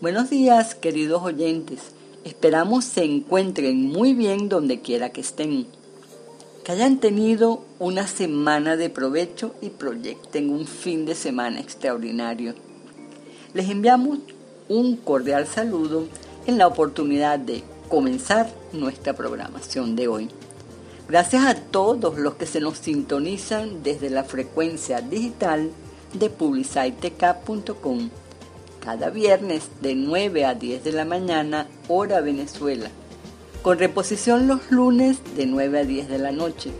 Buenos días, queridos oyentes. Esperamos se encuentren muy bien donde quiera que estén. Que hayan tenido una semana de provecho y proyecten un fin de semana extraordinario. Les enviamos un cordial saludo en la oportunidad de comenzar nuestra programación de hoy. Gracias a todos los que se nos sintonizan desde la frecuencia digital de publicitecap.com cada viernes de 9 a 10 de la mañana, hora Venezuela, con reposición los lunes de 9 a 10 de la noche.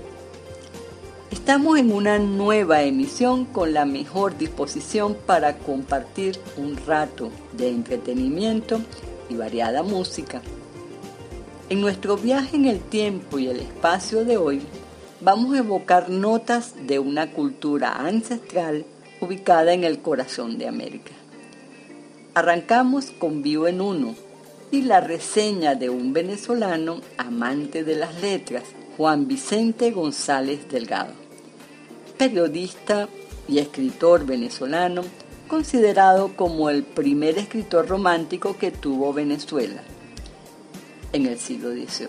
Estamos en una nueva emisión con la mejor disposición para compartir un rato de entretenimiento y variada música. En nuestro viaje en el tiempo y el espacio de hoy, vamos a evocar notas de una cultura ancestral ubicada en el corazón de América. Arrancamos con Vivo en Uno y la reseña de un venezolano amante de las letras, Juan Vicente González Delgado, periodista y escritor venezolano, considerado como el primer escritor romántico que tuvo Venezuela en el siglo XVIII.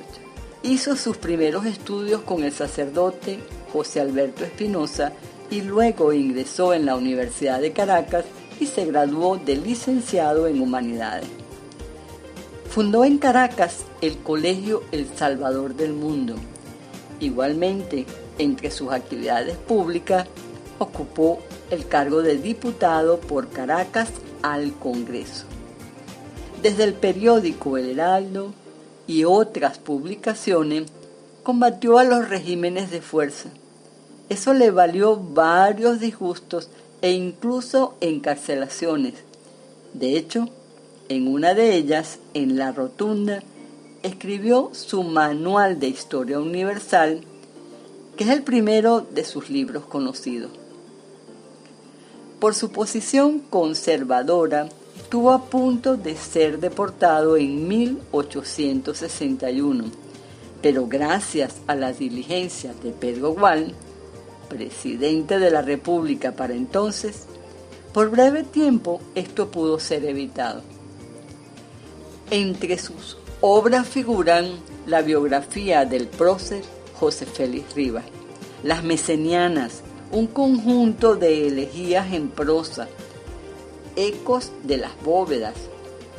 Hizo sus primeros estudios con el sacerdote José Alberto Espinosa y luego ingresó en la Universidad de Caracas y se graduó de licenciado en Humanidades. Fundó en Caracas el Colegio El Salvador del Mundo. Igualmente, entre sus actividades públicas, ocupó el cargo de diputado por Caracas al Congreso. Desde el periódico El Heraldo y otras publicaciones, combatió a los regímenes de fuerza. Eso le valió varios disgustos e incluso encarcelaciones. De hecho, en una de ellas, en La Rotunda, escribió su Manual de Historia Universal, que es el primero de sus libros conocidos. Por su posición conservadora, estuvo a punto de ser deportado en 1861, pero gracias a las diligencias de Pedro Gual, presidente de la República para entonces, por breve tiempo esto pudo ser evitado. Entre sus obras figuran la biografía del prócer José Félix Rivas, Las Mesenianas, un conjunto de elegías en prosa, Ecos de las bóvedas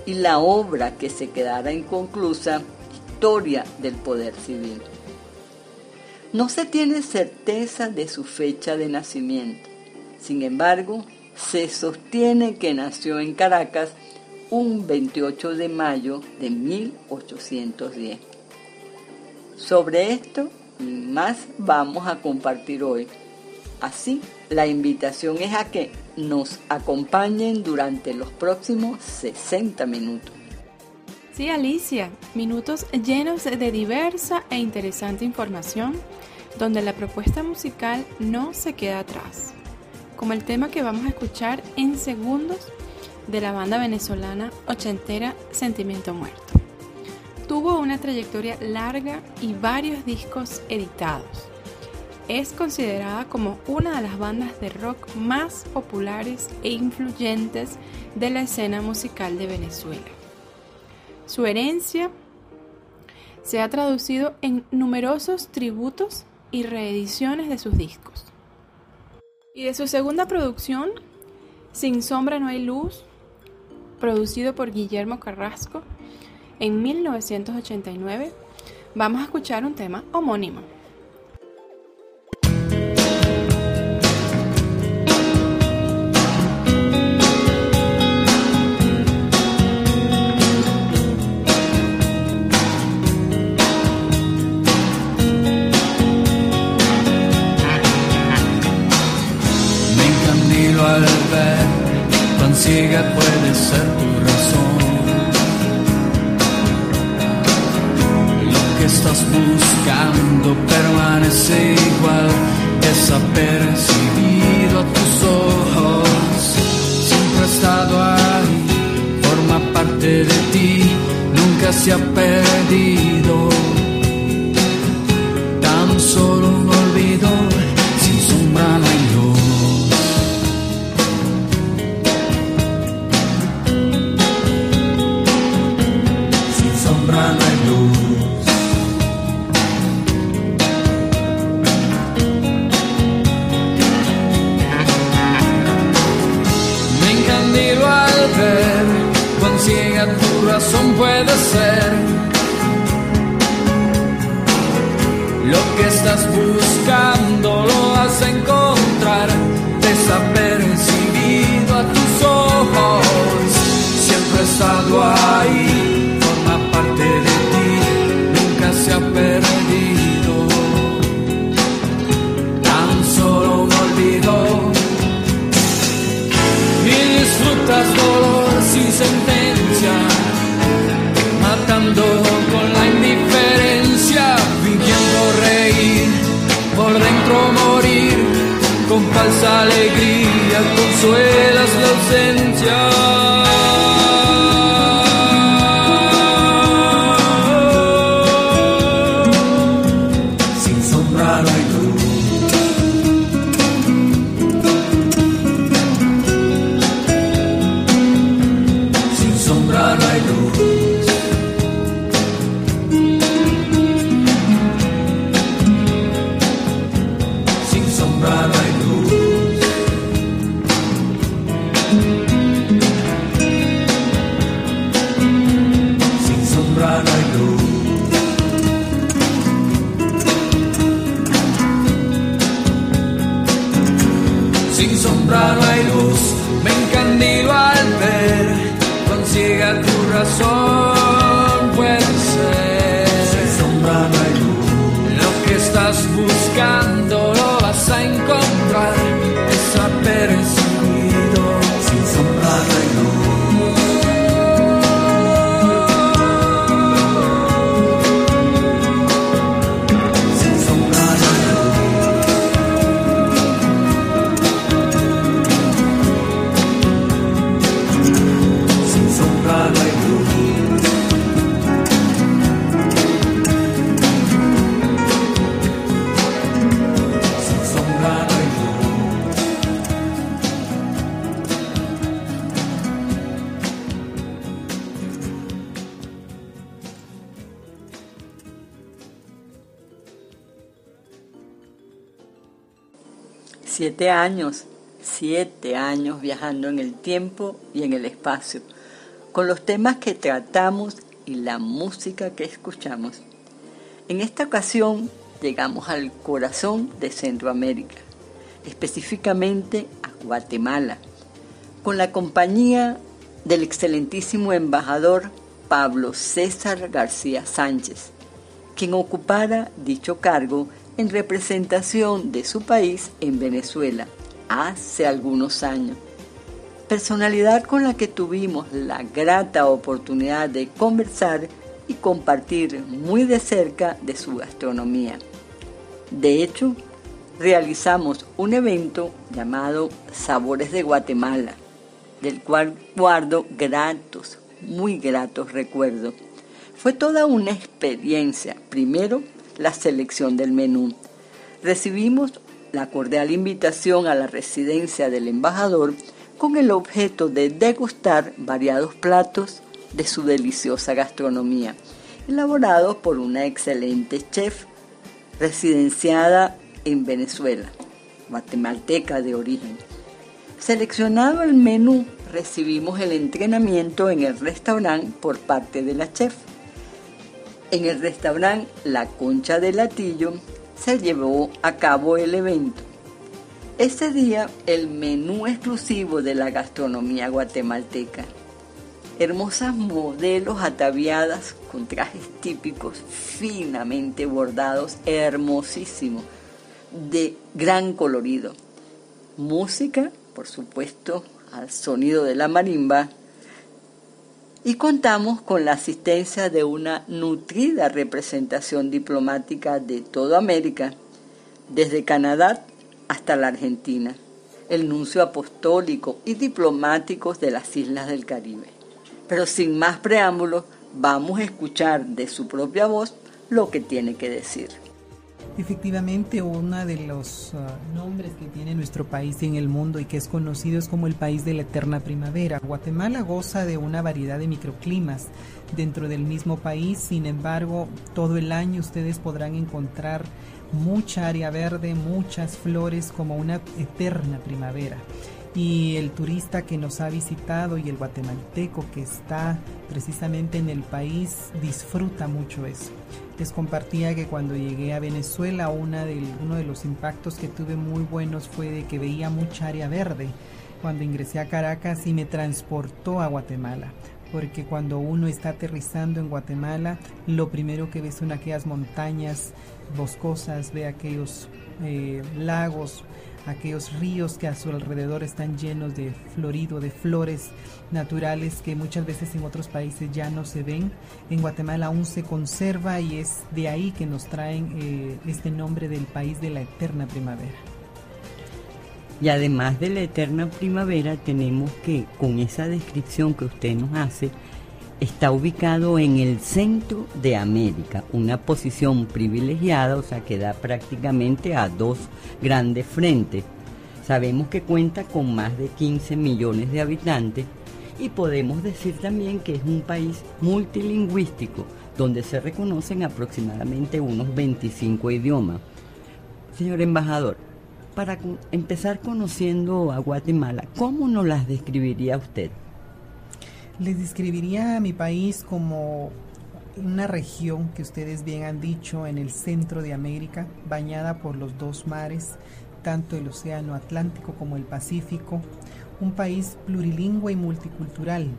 y la obra que se quedara inconclusa, Historia del Poder Civil. No se tiene certeza de su fecha de nacimiento. Sin embargo, se sostiene que nació en Caracas un 28 de mayo de 1810. Sobre esto y más vamos a compartir hoy. Así, la invitación es a que nos acompañen durante los próximos 60 minutos. Sí, Alicia, minutos llenos de diversa e interesante información, donde la propuesta musical no se queda atrás, como el tema que vamos a escuchar en segundos de la banda venezolana ochentera Sentimiento Muerto. Tuvo una trayectoria larga y varios discos editados. Es considerada como una de las bandas de rock más populares e influyentes de la escena musical de Venezuela. Su herencia se ha traducido en numerosos tributos y reediciones de sus discos. Y de su segunda producción, Sin sombra no hay luz, producido por Guillermo Carrasco en 1989, vamos a escuchar un tema homónimo. Años, siete años viajando en el tiempo y en el espacio, con los temas que tratamos y la música que escuchamos. En esta ocasión llegamos al corazón de Centroamérica, específicamente a Guatemala, con la compañía del excelentísimo embajador Pablo César García Sánchez, quien ocupara dicho cargo en representación de su país en Venezuela hace algunos años. Personalidad con la que tuvimos la grata oportunidad de conversar y compartir muy de cerca de su gastronomía. De hecho, realizamos un evento llamado Sabores de Guatemala, del cual guardo gratos, muy gratos recuerdos. Fue toda una experiencia. Primero, la selección del menú. Recibimos la cordial invitación a la residencia del embajador con el objeto de degustar variados platos de su deliciosa gastronomía, elaborados por una excelente chef residenciada en Venezuela, guatemalteca de origen. Seleccionado el menú, recibimos el entrenamiento en el restaurante por parte de la chef. En el restaurante La Concha de Latillo se llevó a cabo el evento. Ese día el menú exclusivo de la gastronomía guatemalteca. Hermosas modelos ataviadas con trajes típicos finamente bordados, hermosísimos, de gran colorido. Música, por supuesto, al sonido de la marimba, y contamos con la asistencia de una nutrida representación diplomática de toda América, desde Canadá hasta la Argentina, el nuncio apostólico y diplomáticos de las islas del Caribe. Pero sin más preámbulos, vamos a escuchar de su propia voz lo que tiene que decir. Efectivamente, uno de los uh, nombres que tiene nuestro país en el mundo y que es conocido es como el país de la eterna primavera. Guatemala goza de una variedad de microclimas dentro del mismo país, sin embargo, todo el año ustedes podrán encontrar mucha área verde, muchas flores como una eterna primavera. Y el turista que nos ha visitado y el guatemalteco que está precisamente en el país disfruta mucho eso. Les compartía que cuando llegué a Venezuela uno de los impactos que tuve muy buenos fue de que veía mucha área verde cuando ingresé a Caracas y me transportó a Guatemala porque cuando uno está aterrizando en Guatemala, lo primero que ve son aquellas montañas boscosas, ve aquellos eh, lagos, aquellos ríos que a su alrededor están llenos de florido, de flores naturales que muchas veces en otros países ya no se ven. En Guatemala aún se conserva y es de ahí que nos traen eh, este nombre del país de la eterna primavera. Y además de la eterna primavera, tenemos que, con esa descripción que usted nos hace, está ubicado en el centro de América, una posición privilegiada, o sea, que da prácticamente a dos grandes frentes. Sabemos que cuenta con más de 15 millones de habitantes y podemos decir también que es un país multilingüístico, donde se reconocen aproximadamente unos 25 idiomas. Señor embajador, para empezar conociendo a Guatemala, ¿cómo nos las describiría usted? Les describiría a mi país como una región que ustedes bien han dicho en el centro de América, bañada por los dos mares, tanto el Océano Atlántico como el Pacífico, un país plurilingüe y multicultural,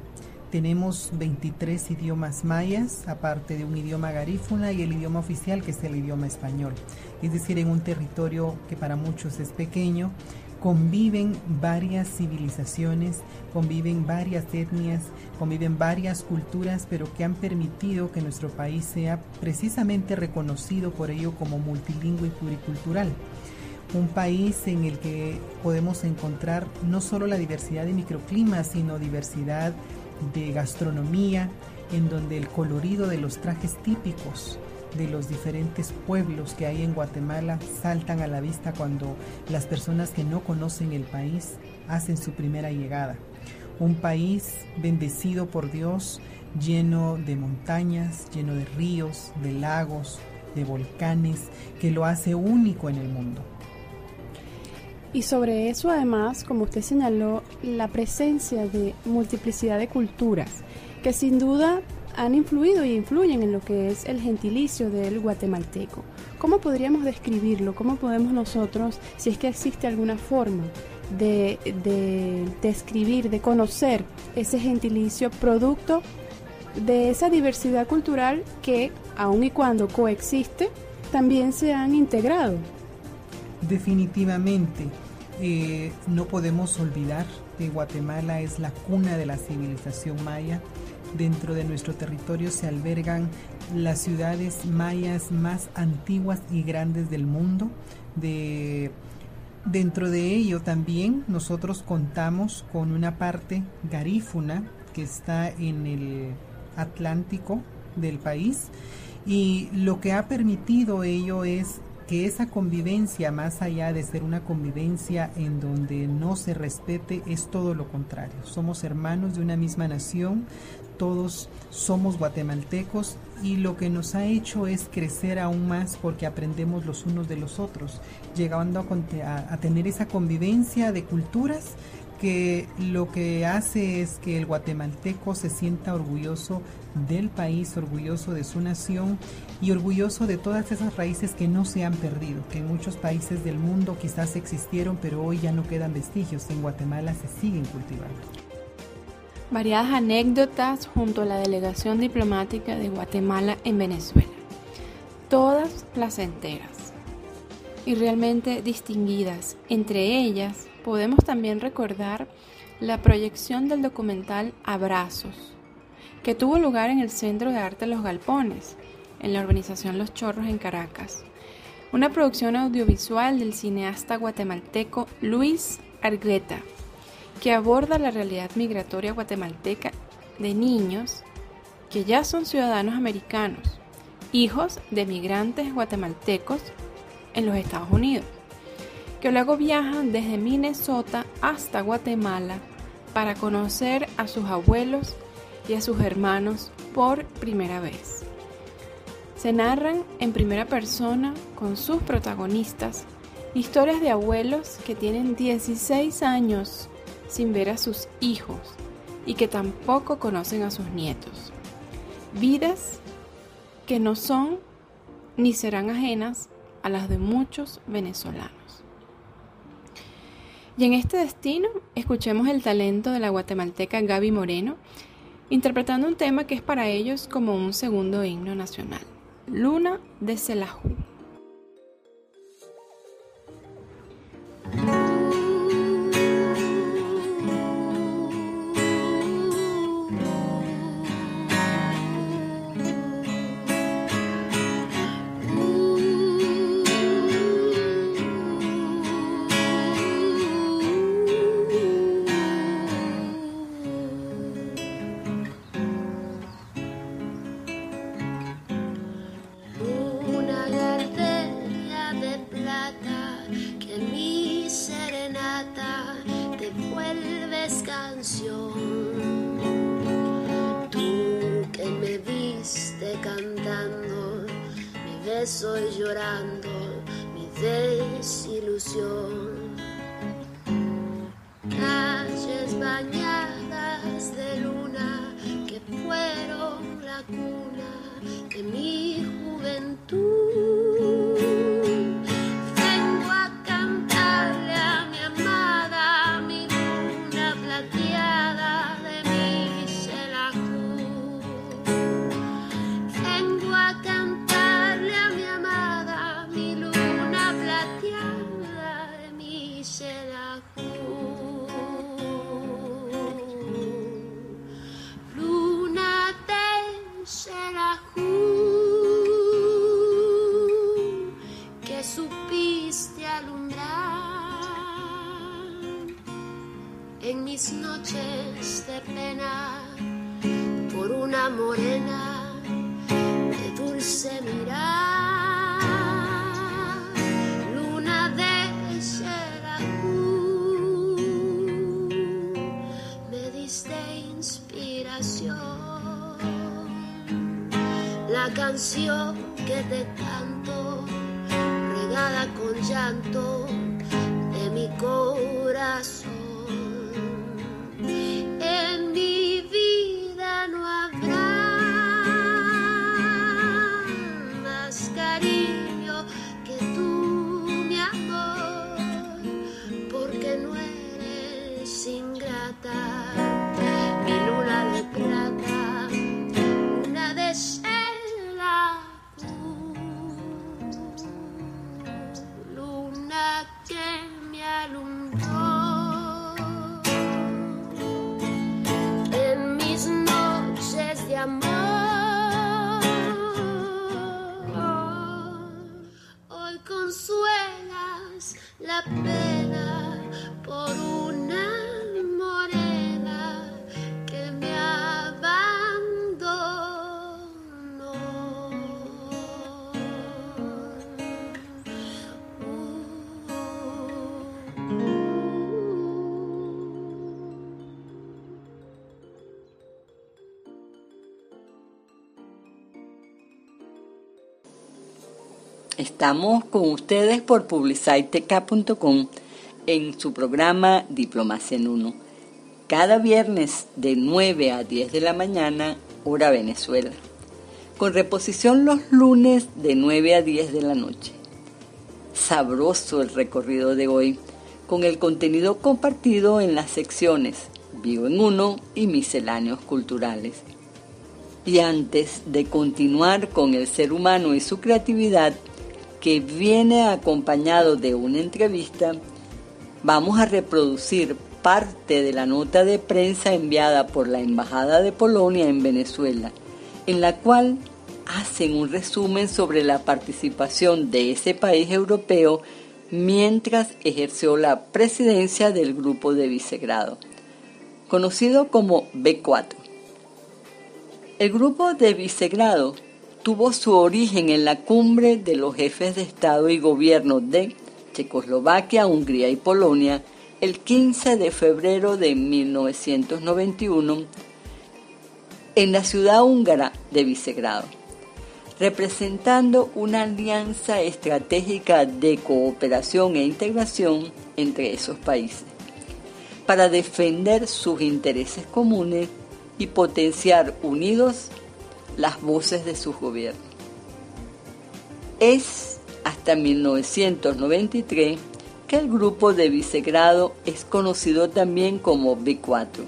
tenemos 23 idiomas mayas, aparte de un idioma garífuna y el idioma oficial que es el idioma español. Es decir, en un territorio que para muchos es pequeño, conviven varias civilizaciones, conviven varias etnias, conviven varias culturas, pero que han permitido que nuestro país sea precisamente reconocido por ello como multilingüe y pluricultural. Un país en el que podemos encontrar no solo la diversidad de microclimas, sino diversidad de gastronomía, en donde el colorido de los trajes típicos de los diferentes pueblos que hay en Guatemala saltan a la vista cuando las personas que no conocen el país hacen su primera llegada. Un país bendecido por Dios, lleno de montañas, lleno de ríos, de lagos, de volcanes, que lo hace único en el mundo. Y sobre eso además, como usted señaló, la presencia de multiplicidad de culturas, que sin duda han influido y influyen en lo que es el gentilicio del guatemalteco. ¿Cómo podríamos describirlo? ¿Cómo podemos nosotros, si es que existe alguna forma de, de describir, de conocer ese gentilicio producto de esa diversidad cultural que, aun y cuando coexiste, también se han integrado? Definitivamente. Eh, no podemos olvidar que Guatemala es la cuna de la civilización maya. Dentro de nuestro territorio se albergan las ciudades mayas más antiguas y grandes del mundo. De, dentro de ello también nosotros contamos con una parte garífuna que está en el Atlántico del país y lo que ha permitido ello es que esa convivencia, más allá de ser una convivencia en donde no se respete, es todo lo contrario. Somos hermanos de una misma nación, todos somos guatemaltecos y lo que nos ha hecho es crecer aún más porque aprendemos los unos de los otros, llegando a, a tener esa convivencia de culturas que lo que hace es que el guatemalteco se sienta orgulloso del país, orgulloso de su nación y orgulloso de todas esas raíces que no se han perdido, que en muchos países del mundo quizás existieron, pero hoy ya no quedan vestigios. En Guatemala se siguen cultivando. Variadas anécdotas junto a la delegación diplomática de Guatemala en Venezuela. Todas placenteras y realmente distinguidas. Entre ellas, podemos también recordar la proyección del documental Abrazos, que tuvo lugar en el Centro de Arte Los Galpones, en la urbanización Los Chorros en Caracas. Una producción audiovisual del cineasta guatemalteco Luis Argueta, que aborda la realidad migratoria guatemalteca de niños que ya son ciudadanos americanos, hijos de migrantes guatemaltecos en los Estados Unidos que luego viajan desde Minnesota hasta Guatemala para conocer a sus abuelos y a sus hermanos por primera vez. Se narran en primera persona con sus protagonistas historias de abuelos que tienen 16 años sin ver a sus hijos y que tampoco conocen a sus nietos. Vidas que no son ni serán ajenas a las de muchos venezolanos. Y en este destino escuchemos el talento de la guatemalteca Gaby Moreno, interpretando un tema que es para ellos como un segundo himno nacional, Luna de Celajú. Estamos con ustedes por publiciteca.com en su programa Diplomacia en Uno. Cada viernes de 9 a 10 de la mañana, hora Venezuela. Con reposición los lunes de 9 a 10 de la noche. Sabroso el recorrido de hoy, con el contenido compartido en las secciones Vivo en Uno y Misceláneos Culturales. Y antes de continuar con el ser humano y su creatividad, que viene acompañado de una entrevista, vamos a reproducir parte de la nota de prensa enviada por la Embajada de Polonia en Venezuela, en la cual hacen un resumen sobre la participación de ese país europeo mientras ejerció la presidencia del Grupo de Vicegrado, conocido como B4. El Grupo de Vicegrado tuvo su origen en la cumbre de los jefes de Estado y Gobierno de Checoslovaquia, Hungría y Polonia el 15 de febrero de 1991 en la ciudad húngara de Visegrado, representando una alianza estratégica de cooperación e integración entre esos países. para defender sus intereses comunes y potenciar unidos las voces de sus gobiernos. Es hasta 1993 que el grupo de Visegrado es conocido también como B4,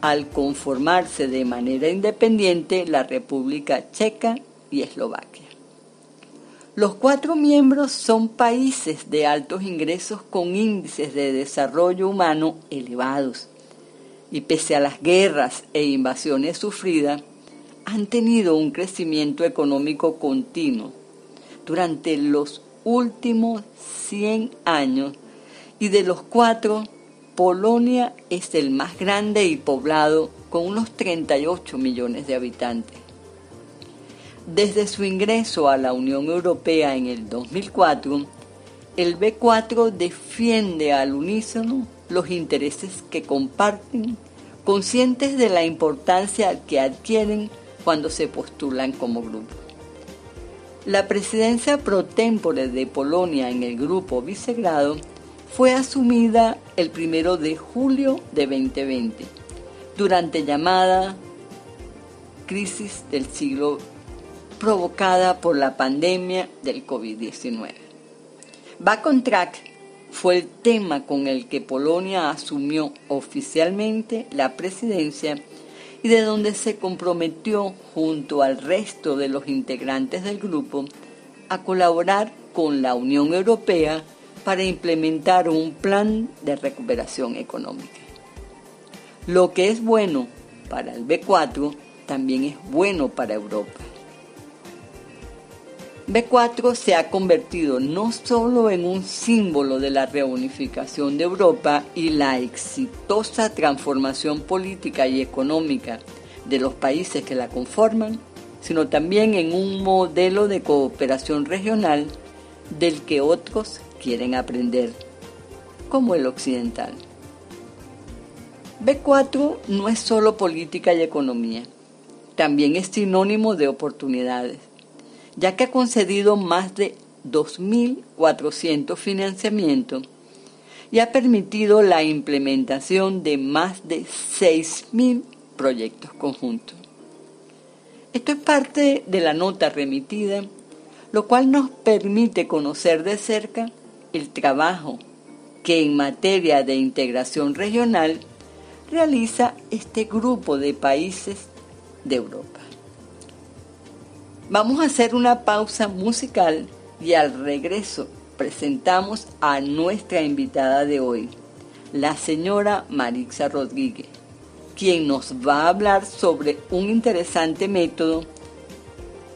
al conformarse de manera independiente la República Checa y Eslovaquia. Los cuatro miembros son países de altos ingresos con índices de desarrollo humano elevados y pese a las guerras e invasiones sufridas, han tenido un crecimiento económico continuo durante los últimos 100 años y de los cuatro, Polonia es el más grande y poblado con unos 38 millones de habitantes. Desde su ingreso a la Unión Europea en el 2004, el B4 defiende al unísono los intereses que comparten, conscientes de la importancia que adquieren cuando se postulan como grupo. La presidencia pro tempore de Polonia en el grupo Visegrado fue asumida el primero de julio de 2020, durante llamada crisis del siglo provocada por la pandemia del COVID-19. Back on Track fue el tema con el que Polonia asumió oficialmente la presidencia de donde se comprometió junto al resto de los integrantes del grupo a colaborar con la Unión Europea para implementar un plan de recuperación económica. Lo que es bueno para el B4 también es bueno para Europa. B4 se ha convertido no solo en un símbolo de la reunificación de Europa y la exitosa transformación política y económica de los países que la conforman, sino también en un modelo de cooperación regional del que otros quieren aprender, como el occidental. B4 no es solo política y economía, también es sinónimo de oportunidades ya que ha concedido más de 2.400 financiamientos y ha permitido la implementación de más de 6.000 proyectos conjuntos. Esto es parte de la nota remitida, lo cual nos permite conocer de cerca el trabajo que en materia de integración regional realiza este grupo de países de Europa. Vamos a hacer una pausa musical y al regreso presentamos a nuestra invitada de hoy, la señora Marixa Rodríguez, quien nos va a hablar sobre un interesante método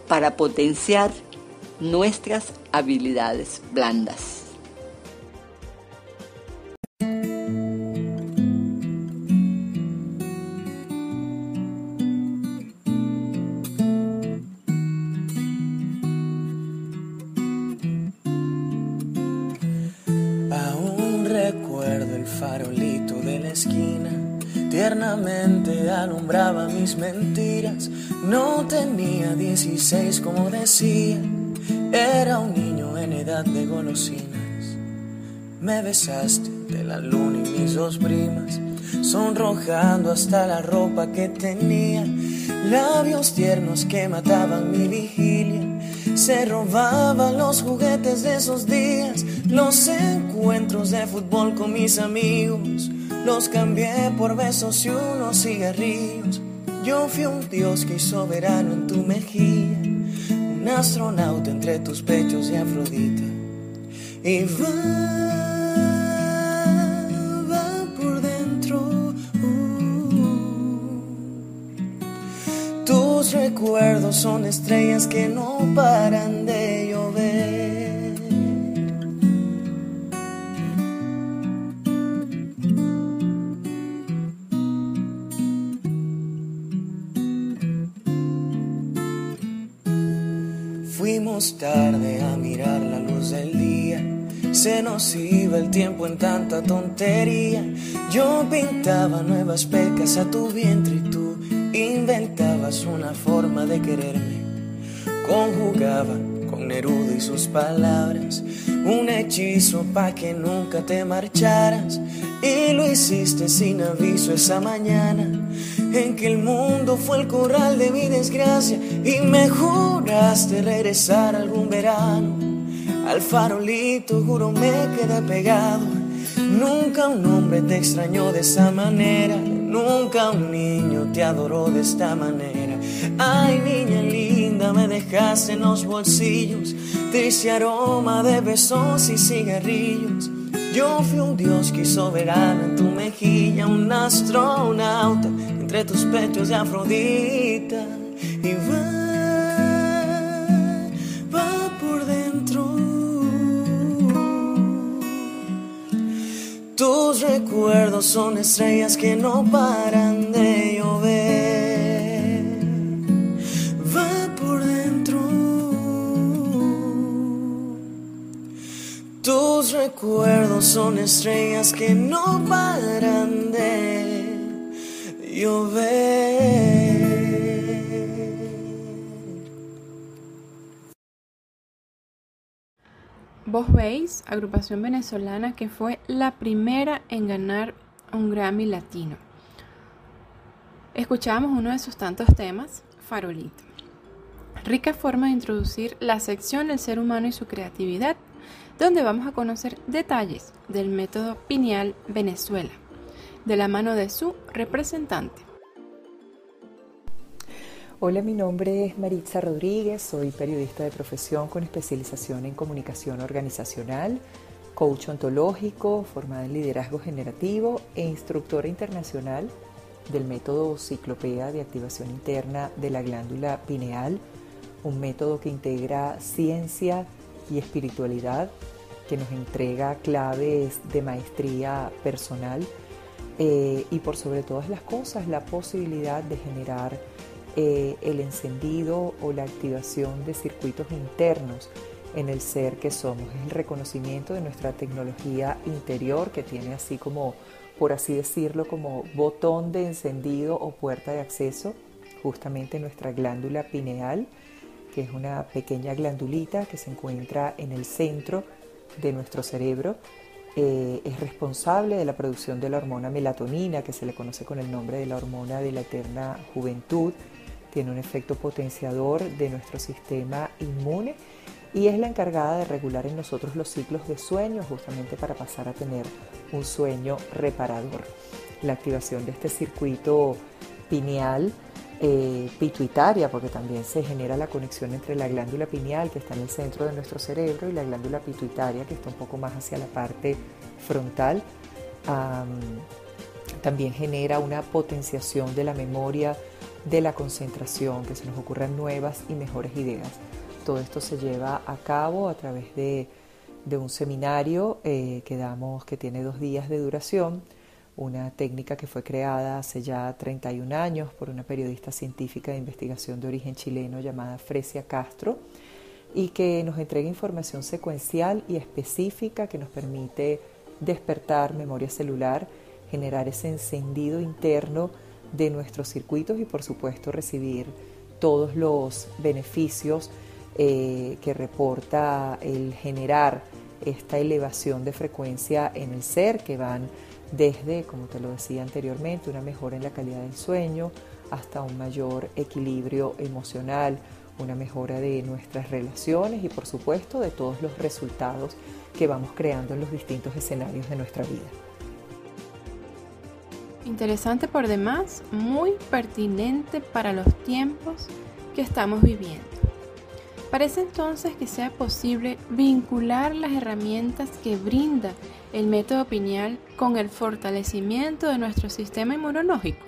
para potenciar nuestras habilidades blandas. Alumbraba mis mentiras. No tenía 16 como decía, era un niño en edad de golosinas. Me besaste de la luna y mis dos primas, sonrojando hasta la ropa que tenía. Labios tiernos que mataban mi vigilia. Se robaban los juguetes de esos encuentros de fútbol con mis amigos los cambié por besos y unos cigarrillos. Yo fui un dios que hizo verano en tu mejilla, un astronauta entre tus pechos y Afrodita. Y va, va por dentro. Tus recuerdos son estrellas que no paran de tarde a mirar la luz del día. Se nos iba el tiempo en tanta tontería. Yo pintaba nuevas pecas a tu vientre y tú inventabas una forma de quererme. Conjugaba con Neruda y sus palabras, un hechizo pa' que nunca te marcharas. Y lo hiciste sin aviso esa mañana, en que el mundo fue el corral de mi desgracia. Y me juraste regresar algún verano. Al farolito juro me quedé pegado. Nunca un hombre te extrañó de esa manera, nunca un niño te adoró de esta manera. Ay, niña linda, me dejaste en los bolsillos, triste aroma de besos y cigarrillos. Yo fui un dios que hizo verano en tu mejilla, un astronauta entre tus pechos de Afrodita. Y Tus recuerdos son estrellas que no paran de llover. Tus recuerdos son estrellas que no paran de llover. Vos veis, agrupación venezolana que fue la primera en ganar un Grammy latino. Escuchábamos uno de sus tantos temas, Farolito. Rica forma de introducir la sección El ser humano y su creatividad, donde vamos a conocer detalles del método Pineal Venezuela, de la mano de su representante. Hola, mi nombre es Maritza Rodríguez, soy periodista de profesión con especialización en comunicación organizacional, coach ontológico, formada en liderazgo generativo e instructora internacional del método Ciclopea de activación interna de la glándula pineal, un método que integra ciencia y espiritualidad, que nos entrega claves de maestría personal eh, y por sobre todas las cosas la posibilidad de generar eh, el encendido o la activación de circuitos internos en el ser que somos. Es el reconocimiento de nuestra tecnología interior que tiene así como, por así decirlo, como botón de encendido o puerta de acceso, justamente nuestra glándula pineal, que es una pequeña glandulita que se encuentra en el centro de nuestro cerebro. Eh, es responsable de la producción de la hormona melatonina, que se le conoce con el nombre de la hormona de la eterna juventud tiene un efecto potenciador de nuestro sistema inmune y es la encargada de regular en nosotros los ciclos de sueño justamente para pasar a tener un sueño reparador. La activación de este circuito pineal eh, pituitaria, porque también se genera la conexión entre la glándula pineal que está en el centro de nuestro cerebro y la glándula pituitaria que está un poco más hacia la parte frontal. también genera una potenciación de la memoria de la concentración, que se nos ocurran nuevas y mejores ideas. Todo esto se lleva a cabo a través de, un seminario eh, que damos que tiene dos días de duración, una técnica que fue creada hace ya 31 años por una periodista científica de investigación de origen chileno llamada Fresia Castro y que nos entrega información secuencial y específica que nos permite despertar memoria celular, generar ese encendido interno de nuestros circuitos y por supuesto recibir todos los beneficios eh, que reporta el generar esta elevación de frecuencia en el ser que van desde, como te lo decía anteriormente, una mejora en la calidad del sueño hasta un mayor equilibrio emocional, una mejora de nuestras relaciones y por supuesto de todos los resultados que vamos creando en los distintos escenarios de nuestra vida. Interesante por demás, muy pertinente para los tiempos que estamos viviendo. Parece entonces que sea posible vincular las herramientas que brinda el método pineal con el fortalecimiento de nuestro sistema inmunológico.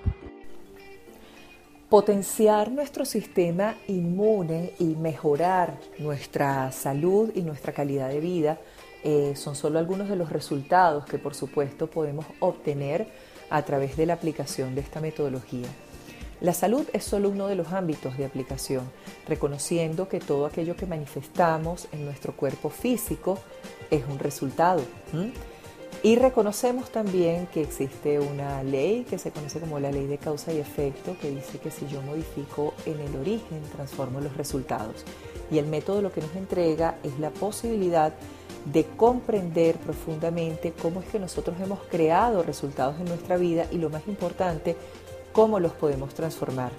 Potenciar nuestro sistema inmune y mejorar nuestra salud y nuestra calidad de vida eh, son solo algunos de los resultados que por supuesto podemos obtener a través de la aplicación de esta metodología. La salud es solo uno de los ámbitos de aplicación, reconociendo que todo aquello que manifestamos en nuestro cuerpo físico es un resultado. Y reconocemos también que existe una ley que se conoce como la ley de causa y efecto, que dice que si yo modifico en el origen, transformo los resultados. Y el método lo que nos entrega es la posibilidad de comprender profundamente cómo es que nosotros hemos creado resultados en nuestra vida y lo más importante, cómo los podemos transformar.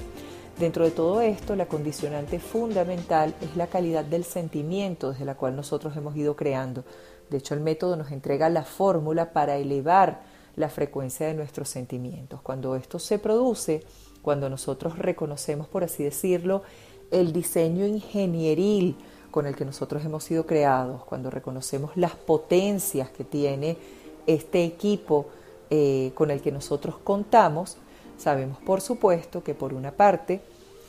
Dentro de todo esto, la condicionante fundamental es la calidad del sentimiento desde la cual nosotros hemos ido creando. De hecho, el método nos entrega la fórmula para elevar la frecuencia de nuestros sentimientos. Cuando esto se produce, cuando nosotros reconocemos, por así decirlo, el diseño ingenieril con el que nosotros hemos sido creados, cuando reconocemos las potencias que tiene este equipo eh, con el que nosotros contamos, sabemos por supuesto que por una parte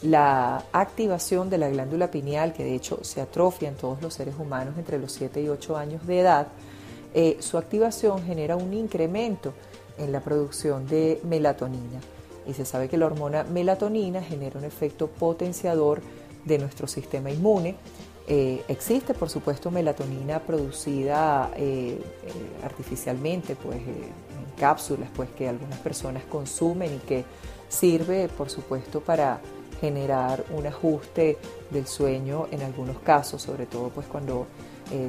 la activación de la glándula pineal, que de hecho se atrofia en todos los seres humanos entre los 7 y 8 años de edad, eh, su activación genera un incremento en la producción de melatonina. Y se sabe que la hormona melatonina genera un efecto potenciador de nuestro sistema inmune. Eh, existe, por supuesto, melatonina producida eh, artificialmente, pues cápsulas, pues que algunas personas consumen y que sirve, por supuesto, para generar un ajuste del sueño en algunos casos, sobre todo pues cuando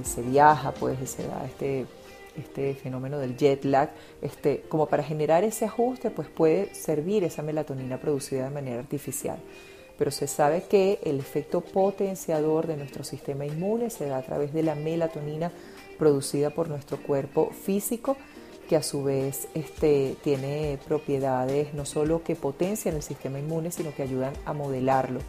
se viaja, pues se da este este fenómeno del jet lag, este, como para generar ese ajuste, pues puede servir esa melatonina producida de manera artificial. Pero se sabe que el efecto potenciador de nuestro sistema inmune se da a través de la melatonina producida por nuestro cuerpo físico, que a su vez este, tiene propiedades no solo que potencian el sistema inmune, sino que ayudan a modelarlo.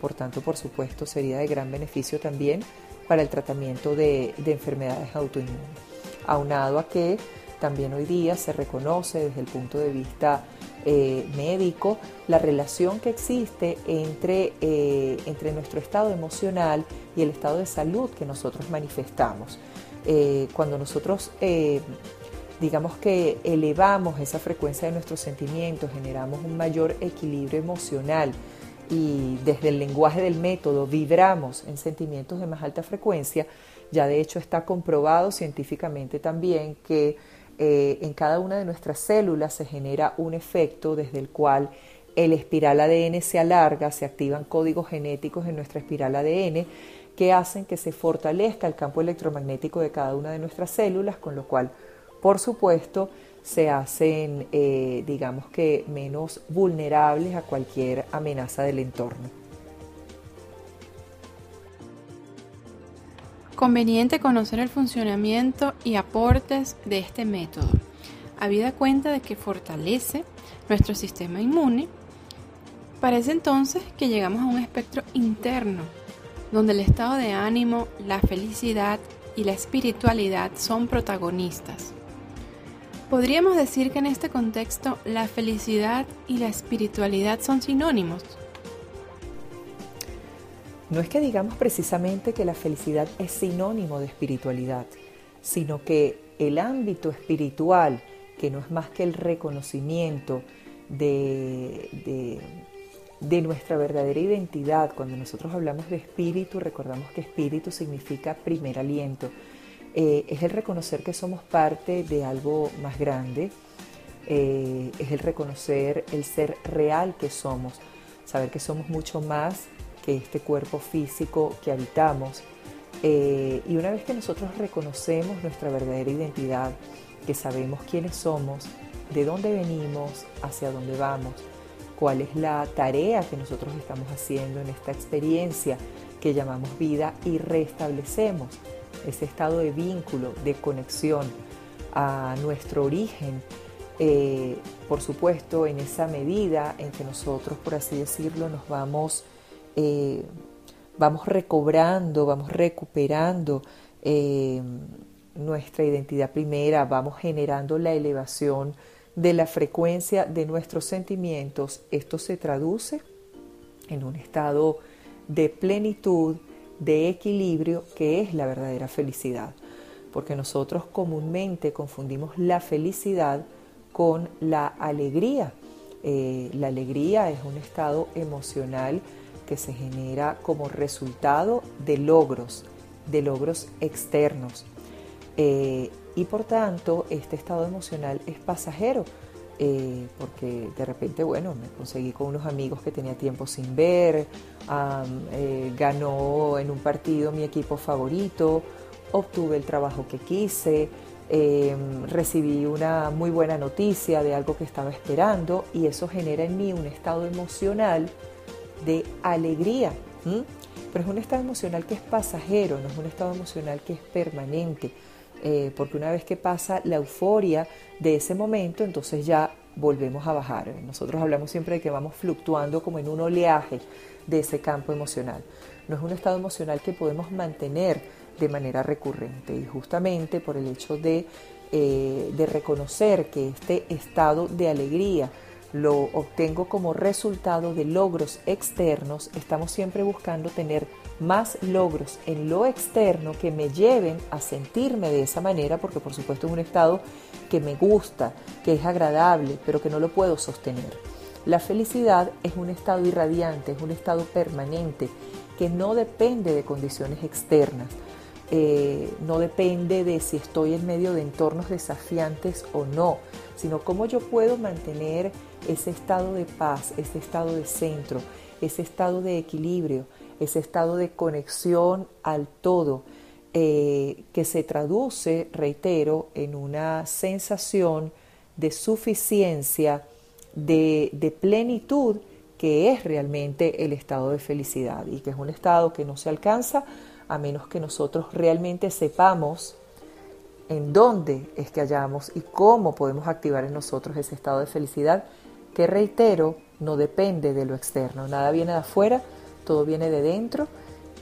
Por tanto, por supuesto, sería de gran beneficio también para el tratamiento de enfermedades autoinmunes aunado a que también hoy día se reconoce desde el punto de vista eh, médico la relación que existe entre, eh, entre nuestro estado emocional y el estado de salud que nosotros manifestamos. Eh, cuando nosotros digamos que elevamos esa frecuencia de nuestros sentimientos, generamos un mayor equilibrio emocional y desde el lenguaje del método vibramos en sentimientos de más alta frecuencia, ya de hecho está comprobado científicamente también que eh, en cada una de nuestras células se genera un efecto desde el cual el espiral ADN se alarga, se activan códigos genéticos en nuestra espiral ADN que hacen que se fortalezca el campo electromagnético de cada una de nuestras células, con lo cual, por supuesto, se hacen, eh, digamos que, menos vulnerables a cualquier amenaza del entorno. Conveniente conocer el funcionamiento y aportes de este método, habida cuenta de que fortalece nuestro sistema inmune. Parece entonces que llegamos a un espectro interno, donde el estado de ánimo, la felicidad y la espiritualidad son protagonistas. Podríamos decir que en este contexto la felicidad y la espiritualidad son sinónimos. No es que digamos precisamente que la felicidad es sinónimo de espiritualidad, sino que el ámbito espiritual, que no es más que el reconocimiento de, de, nuestra verdadera identidad, cuando nosotros hablamos de espíritu, recordamos que espíritu significa primer aliento, eh, es el reconocer que somos parte de algo más grande, eh, es el reconocer el ser real que somos, saber que somos mucho más que este cuerpo físico que habitamos. Eh, y una vez que nosotros reconocemos nuestra verdadera identidad, que sabemos quiénes somos, de dónde venimos, hacia dónde vamos, cuál es la tarea que nosotros estamos haciendo en esta experiencia que llamamos vida y restablecemos ese estado de vínculo, de conexión a nuestro origen, eh, por supuesto en esa medida en que nosotros, por así decirlo, nos vamos eh, vamos recobrando, vamos recuperando eh, nuestra identidad primera, vamos generando la elevación de la frecuencia de nuestros sentimientos. Esto se traduce en un estado de plenitud, de equilibrio, que es la verdadera felicidad. Porque nosotros comúnmente confundimos la felicidad con la alegría. Eh, la alegría es un estado emocional que se genera como resultado de logros, de logros externos. Eh, y por tanto, este estado emocional es pasajero. Eh, porque de repente, bueno, me conseguí con unos amigos que tenía tiempo sin ver, eh, ganó en un partido mi equipo favorito, obtuve el trabajo que quise, em, recibí una muy buena noticia de algo que estaba esperando y eso genera en mí un estado emocional de alegría. Pero es un estado emocional que es pasajero, no es un estado emocional que es permanente. Eh, porque una vez que pasa la euforia de ese momento, entonces ya volvemos a bajar. Nosotros hablamos siempre de que vamos fluctuando como en un oleaje de ese campo emocional. No es un estado emocional que podemos mantener de manera recurrente y justamente por el hecho de, eh, de reconocer que este estado de alegría lo obtengo como resultado de logros externos, estamos siempre buscando tener más logros en lo externo que me lleven a sentirme de esa manera, porque por supuesto es un estado que me gusta, que es agradable, pero que no lo puedo sostener. La felicidad es un estado irradiante, es un estado permanente, que no depende de condiciones externas, eh, no depende de si estoy en medio de entornos desafiantes o no, sino cómo yo puedo mantener ese estado de paz, ese estado de centro, ese estado de equilibrio, ese estado de conexión al todo, eh, que se traduce, reitero, en una sensación de suficiencia, de, de plenitud, que es realmente el estado de felicidad y que es un estado que no se alcanza a menos que nosotros realmente sepamos en dónde es que hallamos y cómo podemos activar en nosotros ese estado de felicidad que reitero, no depende de lo externo, nada viene de afuera, todo viene de dentro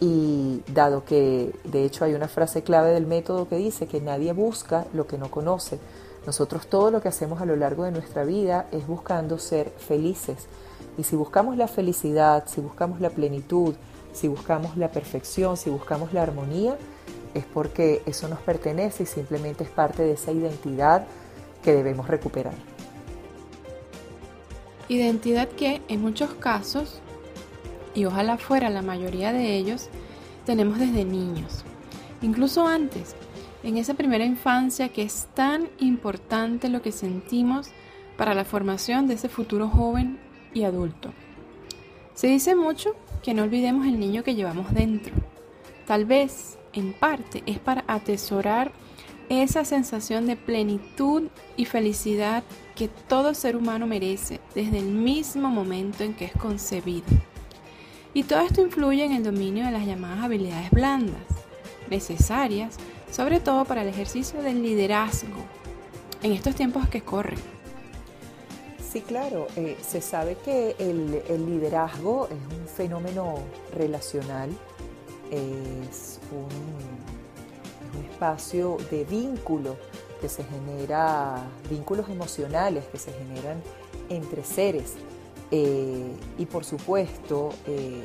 y dado que de hecho hay una frase clave del método que dice que nadie busca lo que no conoce, nosotros todo lo que hacemos a lo largo de nuestra vida es buscando ser felices y si buscamos la felicidad, si buscamos la plenitud, si buscamos la perfección, si buscamos la armonía, es porque eso nos pertenece y simplemente es parte de esa identidad que debemos recuperar. Identidad que en muchos casos, y ojalá fuera la mayoría de ellos, tenemos desde niños, incluso antes, en esa primera infancia que es tan importante lo que sentimos para la formación de ese futuro joven y adulto. Se dice mucho que no olvidemos el niño que llevamos dentro. Tal vez, en parte, es para atesorar esa sensación de plenitud y felicidad que todo ser humano merece desde el mismo momento en que es concebido. Y todo esto influye en el dominio de las llamadas habilidades blandas, necesarias sobre todo para el ejercicio del liderazgo en estos tiempos que corren. Sí, claro, eh, se sabe que el, liderazgo es un fenómeno relacional, es un espacio de vínculo que se genera, vínculos emocionales que se generan entre seres. Eh, y por supuesto, eh,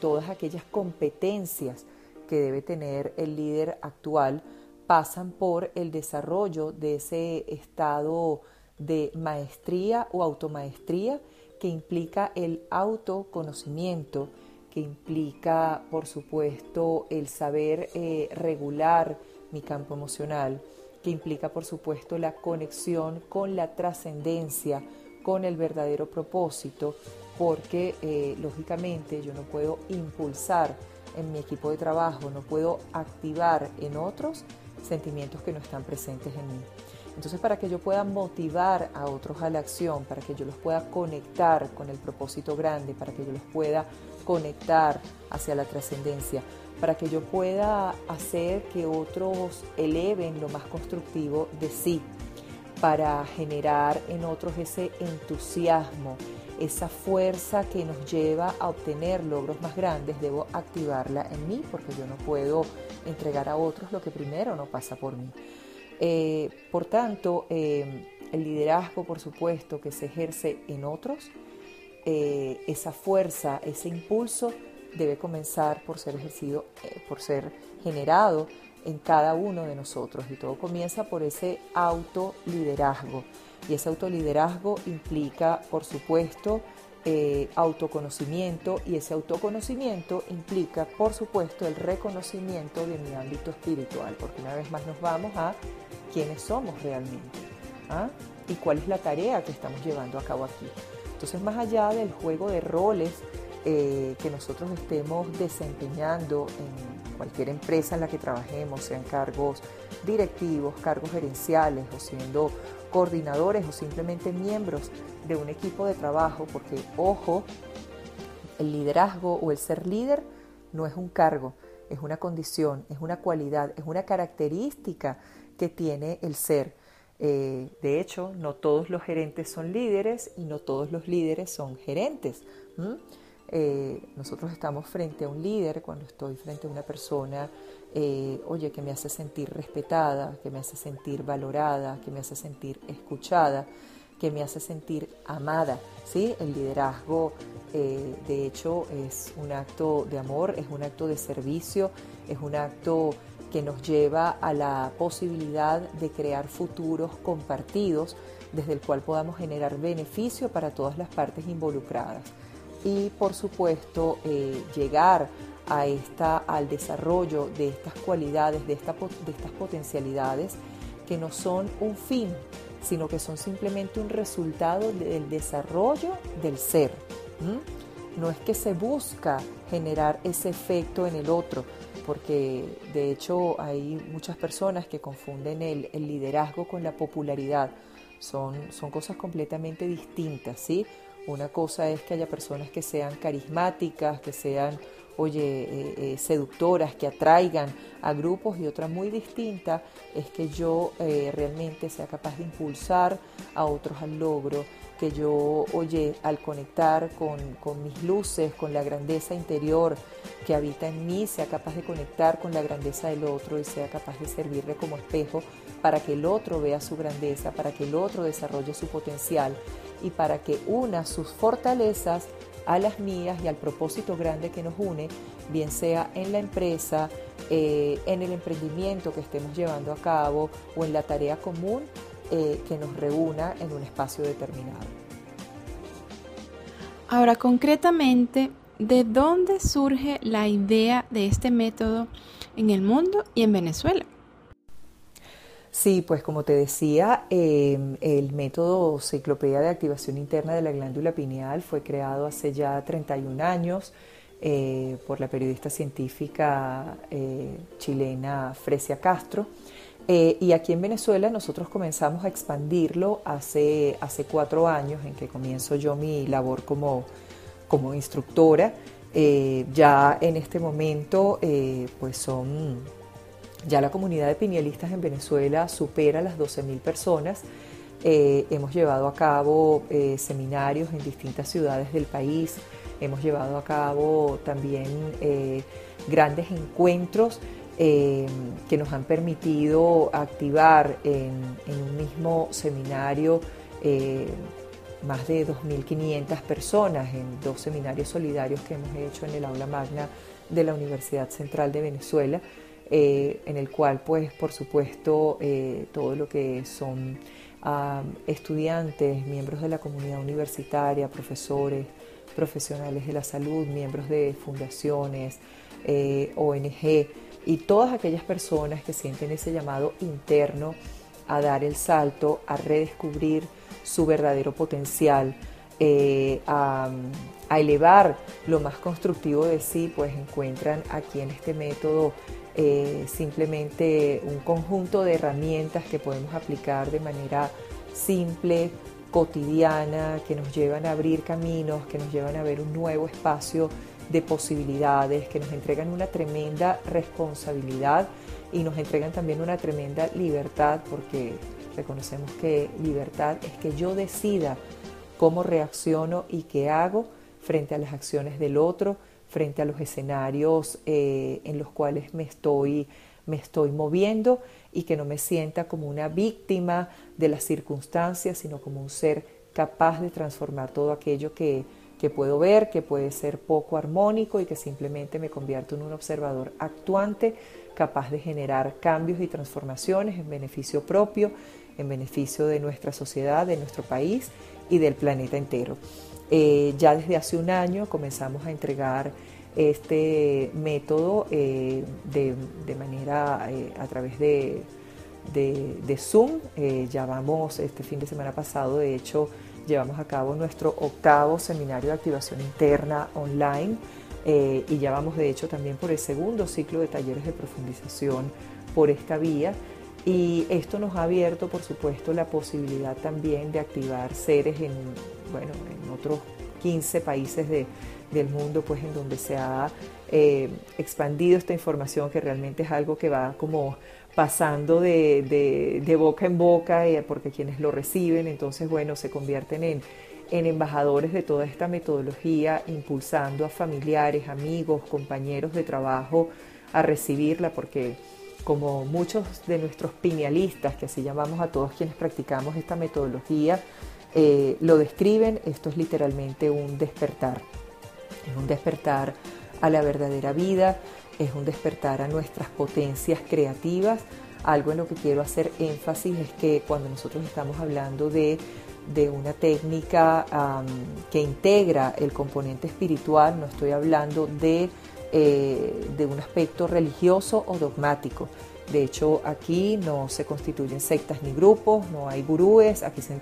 todas aquellas competencias que debe tener el líder actual pasan por el desarrollo de ese estado de maestría o automaestría que implica el autoconocimiento, que implica, por supuesto, el saber eh, regular mi campo emocional, que implica por supuesto la conexión con la trascendencia, con el verdadero propósito, porque eh, lógicamente yo no puedo impulsar en mi equipo de trabajo, no puedo activar en otros sentimientos que no están presentes en mí. Entonces, para que yo pueda motivar a otros a la acción, para que yo los pueda conectar con el propósito grande, para que yo los pueda conectar hacia la trascendencia, para que yo pueda hacer que otros eleven lo más constructivo de sí, para generar en otros ese entusiasmo, esa fuerza que nos lleva a obtener logros más grandes, debo activarla en mí porque yo no puedo entregar a otros lo que primero no pasa por mí. Eh, por tanto, eh, el liderazgo, por supuesto, que se ejerce en otros, eh, esa fuerza, ese impulso, debe comenzar por ser ejercido, eh, por ser generado en cada uno de nosotros. Y todo comienza por ese autoliderazgo. Y ese autoliderazgo implica, por supuesto, eh, autoconocimiento y ese autoconocimiento implica, por supuesto, el reconocimiento de mi ámbito espiritual, porque una vez más nos vamos a quiénes somos realmente. ¿ah? y cuál es la tarea que estamos llevando a cabo aquí. Entonces, más allá del juego de roles eh, que nosotros estemos desempeñando en cualquier empresa en la que trabajemos, sean cargos directivos, cargos gerenciales o siendo coordinadores o simplemente miembros de un equipo de trabajo, porque ojo, el liderazgo o el ser líder no es un cargo, es una condición, es una cualidad, es una característica que tiene el ser. Eh, de hecho, no todos los gerentes son líderes y no todos los líderes son gerentes. Eh, nosotros estamos frente a un líder cuando estoy frente a una persona, eh, oye, que me hace sentir respetada, que me hace sentir valorada, que me hace sentir escuchada, que me hace sentir amada. ¿sí? El liderazgo, eh, de hecho, es un acto de amor, es un acto de servicio, es un acto que nos lleva a la posibilidad de crear futuros compartidos desde el cual podamos generar beneficio para todas las partes involucradas. Y por supuesto, eh, llegar a esta, al desarrollo de estas cualidades, de, de estas potencialidades, que no son un fin, sino que son simplemente un resultado del desarrollo del ser. No es que se busca generar ese efecto en el otro, porque de hecho hay muchas personas que confunden el, liderazgo con la popularidad. Son, son cosas completamente distintas, ¿sí? Una cosa es que haya personas que sean carismáticas, que sean oye, eh, eh, seductoras que atraigan a grupos y otra muy distinta es que yo eh, realmente sea capaz de impulsar a otros al logro, que yo, oye, al conectar con, con, mis luces, con la grandeza interior que habita en mí, sea capaz de conectar con la grandeza del otro y sea capaz de servirle como espejo para que el otro vea su grandeza, para que el otro desarrolle su potencial y para que una sus fortalezas a las mías y al propósito grande que nos une, bien sea en la empresa, eh, en el emprendimiento que estemos llevando a cabo o en la tarea común eh, que nos reúna en un espacio determinado. Ahora, concretamente, ¿de dónde surge la idea de este método en el mundo y en Venezuela? Sí, pues como te decía, em, el método Ciclopedia de Activación Interna de la Glándula Pineal fue creado hace ya 31 años eh, por la periodista científica eh, chilena Fresia Castro. Eh, y aquí en Venezuela nosotros comenzamos a expandirlo hace, hace cuatro años en que comienzo yo mi labor como, como instructora. ya en este momento pues son ya la comunidad de pinielistas en Venezuela supera las 12.000 personas. Eh, hemos llevado a cabo eh, seminarios en distintas ciudades del país, hemos llevado a cabo también eh, grandes encuentros que nos han permitido activar en, en un mismo seminario más de 2.500 personas en dos seminarios solidarios que hemos hecho en el aula magna de la Universidad Central de Venezuela. Eh, en el cual, pues, por supuesto, eh, todo lo que son estudiantes, miembros de la comunidad universitaria, profesores, profesionales de la salud, miembros de fundaciones, eh, ONG y todas aquellas personas que sienten ese llamado interno a dar el salto, a redescubrir su verdadero potencial, a, elevar lo más constructivo de sí, pues encuentran aquí en este método eh, simplemente un conjunto de herramientas que podemos aplicar de manera simple, cotidiana, que nos llevan a abrir caminos, que nos llevan a ver un nuevo espacio de posibilidades, que nos entregan una tremenda responsabilidad y nos entregan también una tremenda libertad, porque reconocemos que libertad es que yo decida cómo reacciono y qué hago frente a las acciones del otro, frente a los escenarios eh, en los cuales me estoy, me estoy moviendo y que no me sienta como una víctima de las circunstancias, sino como un ser capaz de transformar todo aquello que, que puedo ver, que puede ser poco armónico y que simplemente me convierto en un observador actuante, capaz de generar cambios y transformaciones en beneficio propio, en beneficio de nuestra sociedad, de nuestro país y del planeta entero. Eh, ya desde hace un año comenzamos a entregar este método eh, de, manera eh, a través de, de, Zoom. Ya vamos, este fin de semana pasado, de hecho, llevamos a cabo nuestro octavo seminario de activación interna online y ya vamos, de hecho, también por el segundo ciclo de talleres de profundización por esta vía. Y esto nos ha abierto, por supuesto, la posibilidad también de activar seres en, bueno, en otros 15 países de, del mundo, pues en donde se ha eh, expandido esta información, que realmente es algo que va como pasando de, de, boca en boca, eh, porque quienes lo reciben, entonces, bueno, se convierten en, en embajadores de toda esta metodología, impulsando a familiares, amigos, compañeros de trabajo a recibirla, porque como muchos de nuestros pinealistas, que así llamamos a todos quienes practicamos esta metodología, eh, lo describen, esto es literalmente un despertar. Es un despertar a la verdadera vida, es un despertar a nuestras potencias creativas. Algo en lo que quiero hacer énfasis es que cuando nosotros estamos hablando de, una técnica que integra el componente espiritual, no estoy hablando de, eh, de un aspecto religioso o dogmático. De hecho, aquí no se constituyen sectas ni grupos, no hay gurúes, aquí se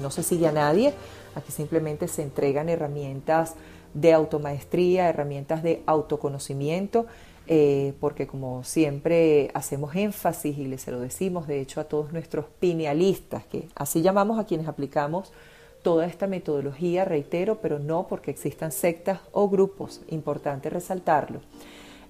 no se sigue a nadie, aquí simplemente se entregan herramientas de automaestría, herramientas de autoconocimiento, eh, porque como siempre hacemos énfasis y les se lo decimos, de hecho, a todos nuestros pinealistas, que así llamamos a quienes aplicamos toda esta metodología, reitero, pero no porque existan sectas o grupos, importante resaltarlo.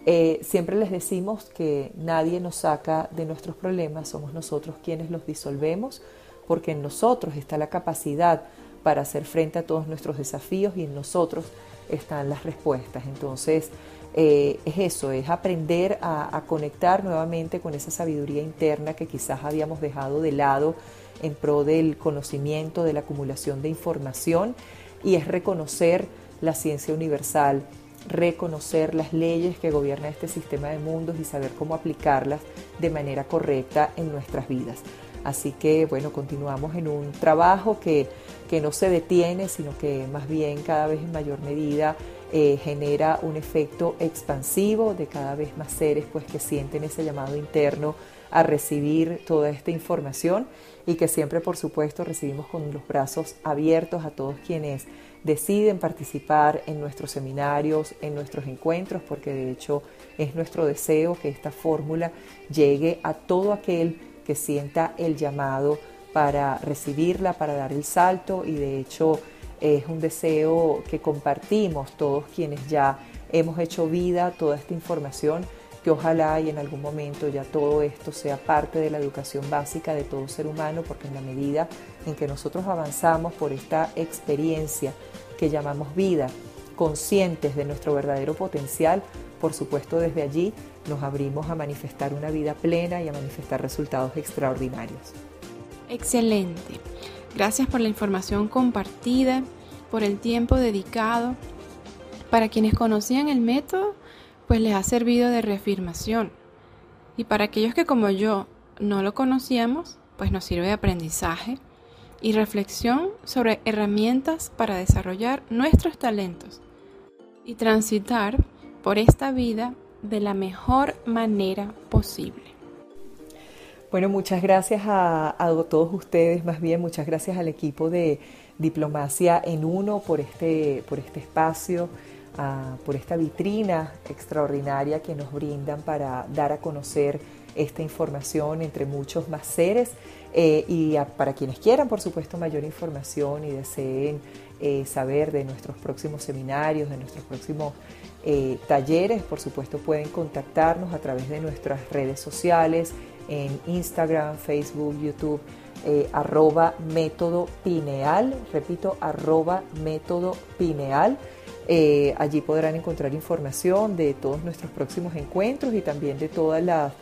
Eh, siempre les decimos que nadie nos saca de nuestros problemas, somos nosotros quienes los disolvemos, porque en nosotros está la capacidad para hacer frente a todos nuestros desafíos y en nosotros están las respuestas. Entonces, eh, es eso, es aprender a, conectar nuevamente con esa sabiduría interna que quizás habíamos dejado de lado en pro del conocimiento, de la acumulación de información, y es reconocer la ciencia universal, reconocer las leyes que gobiernan este sistema de mundos y saber cómo aplicarlas de manera correcta en nuestras vidas. Así que bueno, continuamos en un trabajo que, que no se detiene, sino que más bien cada vez en mayor medida eh, genera un efecto expansivo de cada vez más seres pues, que sienten ese llamado interno a recibir toda esta información y que siempre por supuesto recibimos con los brazos abiertos a todos quienes deciden participar en nuestros seminarios, en nuestros encuentros, porque de hecho es nuestro deseo que esta fórmula llegue a todo aquel que sienta el llamado para recibirla, para dar el salto y de hecho es un deseo que compartimos todos quienes ya hemos hecho vida toda esta información, que ojalá y en algún momento ya todo esto sea parte de la educación básica de todo ser humano, porque en la medida en que nosotros avanzamos por esta experiencia que llamamos vida, conscientes de nuestro verdadero potencial, por supuesto desde allí nos abrimos a manifestar una vida plena y a manifestar resultados extraordinarios. Excelente. Gracias por la información compartida, por el tiempo dedicado. Para quienes conocían el método, pues les ha servido de reafirmación. Y para aquellos que como yo no lo conocíamos, pues nos sirve de aprendizaje y reflexión sobre herramientas para desarrollar nuestros talentos y transitar por esta vida de la mejor manera posible. Bueno, muchas gracias a, todos ustedes, más bien muchas gracias al equipo de Diplomacia en Uno por este, por este espacio, por esta vitrina extraordinaria que nos brindan para dar a conocer esta información entre muchos más seres eh, y para quienes quieran, por supuesto, mayor información y deseen eh, saber de nuestros próximos seminarios, de nuestros próximos eh, talleres, por supuesto pueden contactarnos a través de nuestras redes sociales, en Instagram, Facebook, YouTube, arroba método pineal, repito, arroba método pineal. Eh, allí podrán encontrar información de todos nuestros próximos encuentros y también de todas las,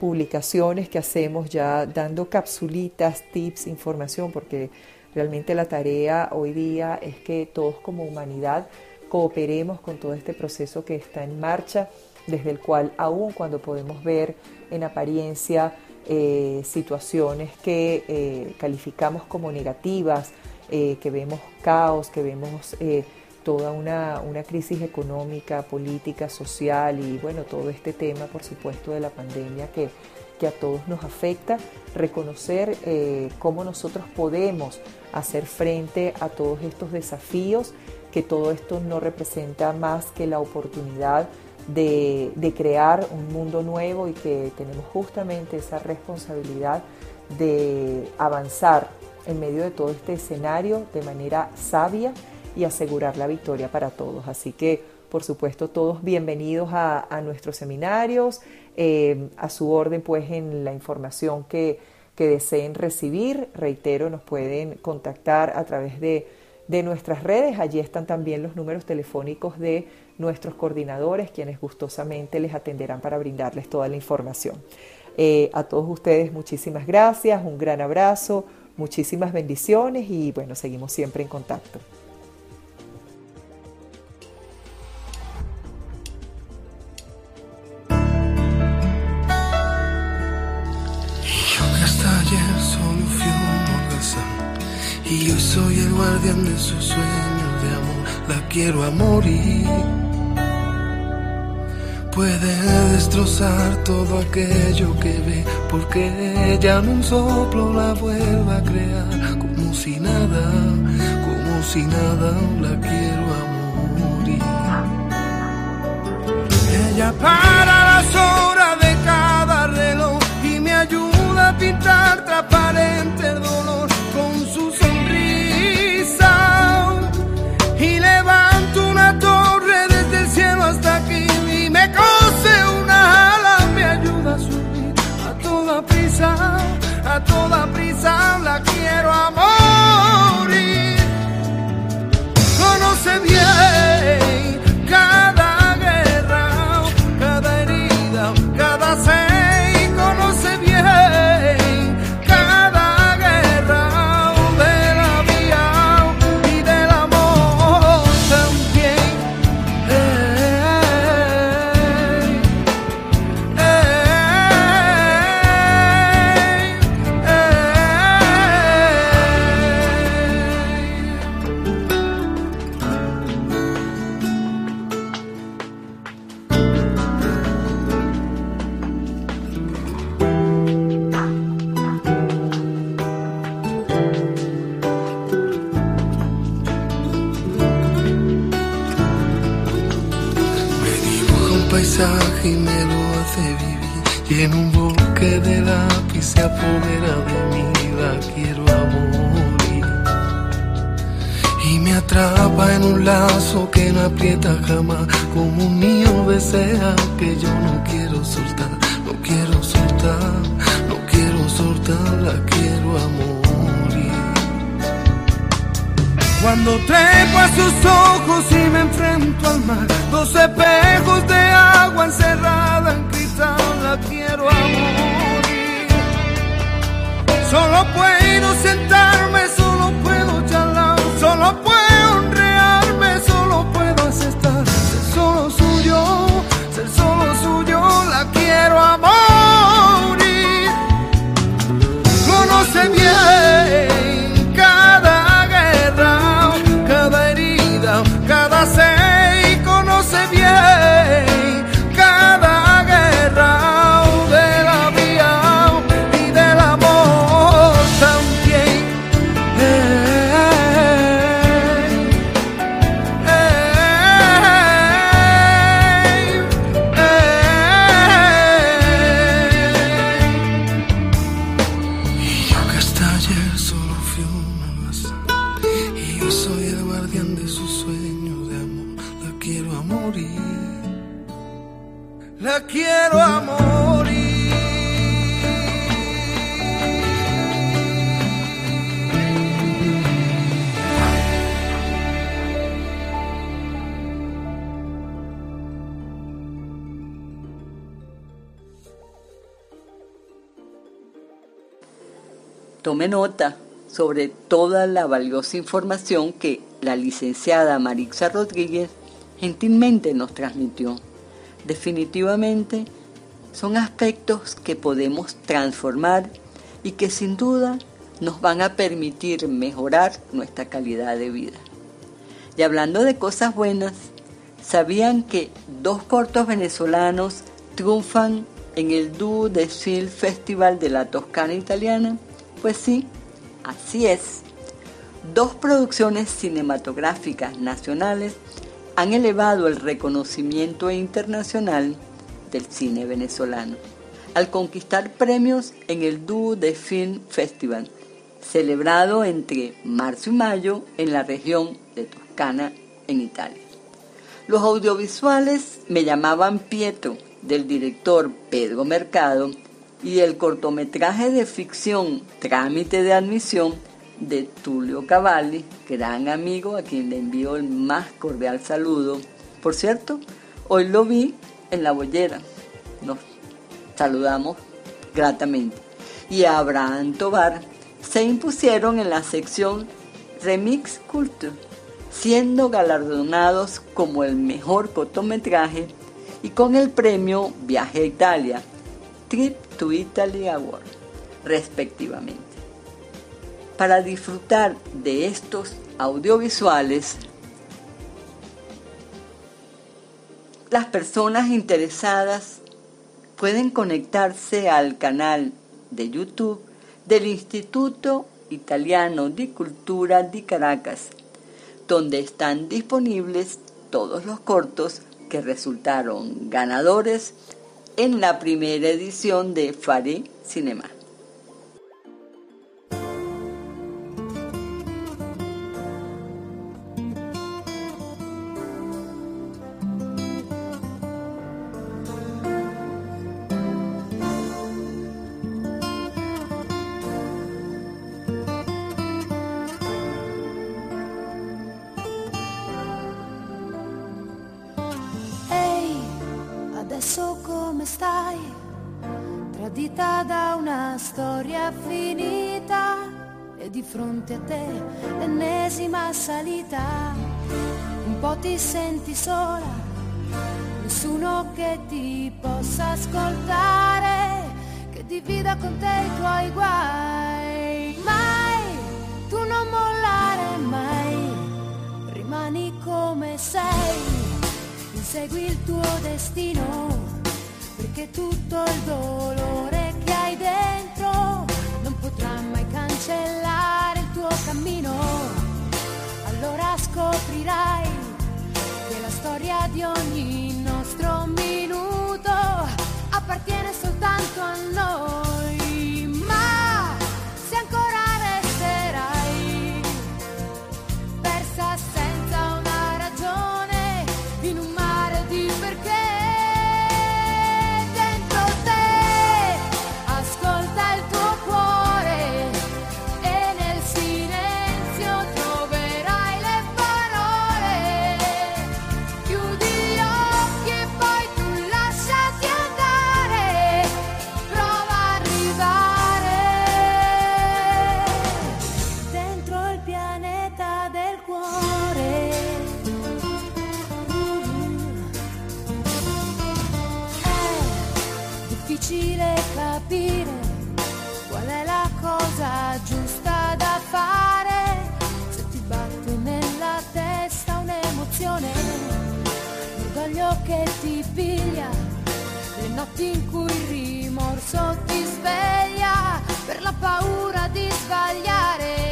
publicaciones que hacemos ya dando capsulitas, tips, información, porque realmente la tarea hoy día es que todos como humanidad cooperemos con todo este proceso que está en marcha, desde el cual aún cuando podemos ver en apariencia eh, situaciones que eh, calificamos como negativas, que vemos caos, que vemos toda una, una, crisis económica, política, social y bueno, todo este tema por supuesto de la pandemia que, que a todos nos afecta, reconocer eh, cómo nosotros podemos hacer frente a todos estos desafíos, que todo esto no representa más que la oportunidad de, de crear un mundo nuevo y que tenemos justamente esa responsabilidad de avanzar en medio de todo este escenario de manera sabia y asegurar la victoria para todos. Así que, por supuesto, todos bienvenidos a, nuestros seminarios, eh, a su orden pues en la información que, deseen recibir. Reitero, nos pueden contactar a través de, nuestras redes. Allí están también los números telefónicos de nuestros coordinadores, quienes gustosamente les atenderán para brindarles toda la información. Eh, a todos ustedes muchísimas gracias, un gran abrazo, muchísimas bendiciones y bueno, seguimos siempre en contacto. Guardián de sus sueños de amor, la quiero a morir. Puede destrozar todo aquello que ve, porque ella en un soplo la vuelve a crear, como si nada, como si nada la quiero a morir. Ella para las horas de cada reloj y me ayuda a pintar transparente el dolor a toda prisa la quiero a morir. Conoce bien Tome nota sobre toda la valiosa información que la licenciada Marixa Rodríguez gentilmente nos transmitió. Definitivamente son aspectos que podemos transformar y que sin duda nos van a permitir mejorar nuestra calidad de vida. Y hablando de cosas buenas, ¿sabían que dos cortos venezolanos triunfan en el Duo de Film Festival de la Toscana Italiana? Pues sí, así es. Dos producciones cinematográficas nacionales han elevado el reconocimiento internacional del cine venezolano al conquistar premios en el Duo de Film Festival, celebrado entre marzo y mayo en la región de Toscana, en Italia. Los audiovisuales me llamaban Pietro, del director Pedro Mercado, y el cortometraje de ficción Trámite de Admisión de Tulio Cavalli, gran amigo a quien le envío el más cordial saludo. Por cierto, hoy lo vi en la bollera. Nos saludamos gratamente. Y Abraham Tobar se impusieron en la sección Remix Culture, siendo galardonados como el mejor cortometraje y con el premio Viaje a Italia, Trip to Italy Award, respectivamente. Para disfrutar de estos audiovisuales, las personas interesadas pueden conectarse al canal de YouTube del Instituto Italiano di Cultura di Caracas, donde están disponibles todos los cortos que resultaron ganadores en la primera edición de Fare Cinema. Fronte a te, l'ennesima salita, un po' ti senti sola, nessuno che ti possa ascoltare, che divida con te i tuoi guai. Mai, tu non mollare mai, rimani come sei, insegui il tuo destino, perché tutto il dolore che hai dentro non potrà mai cancellare cammino, allora scoprirai che la storia di ogni nostro minuto appartiene soltanto a noi. Difficile capire qual è la cosa giusta da fare se ti batte nella testa un'emozione, l'orgoglio che ti piglia, le notti in cui il rimorso ti sveglia per la paura di sbagliare.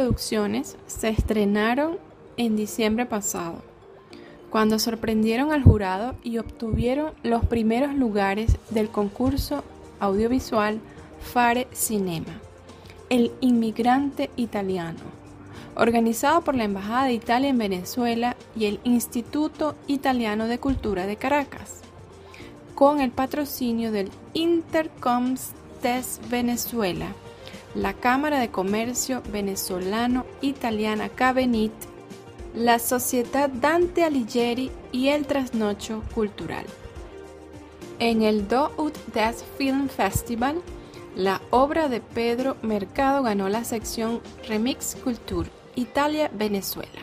Producciones se estrenaron en diciembre pasado, cuando sorprendieron al jurado y obtuvieron los primeros lugares del concurso audiovisual Fare Cinema, El inmigrante italiano, organizado por la Embajada de Italia en Venezuela y el Instituto Italiano de Cultura de Caracas, con el patrocinio del Intercoms TES Venezuela, la Cámara de Comercio Venezolano-Italiana Cabenit, la Sociedad Dante Alighieri y el Trasnocho Cultural. En el Do Ut Des Film Festival, la obra de Pedro Mercado ganó la sección Remix Culture Italia-Venezuela,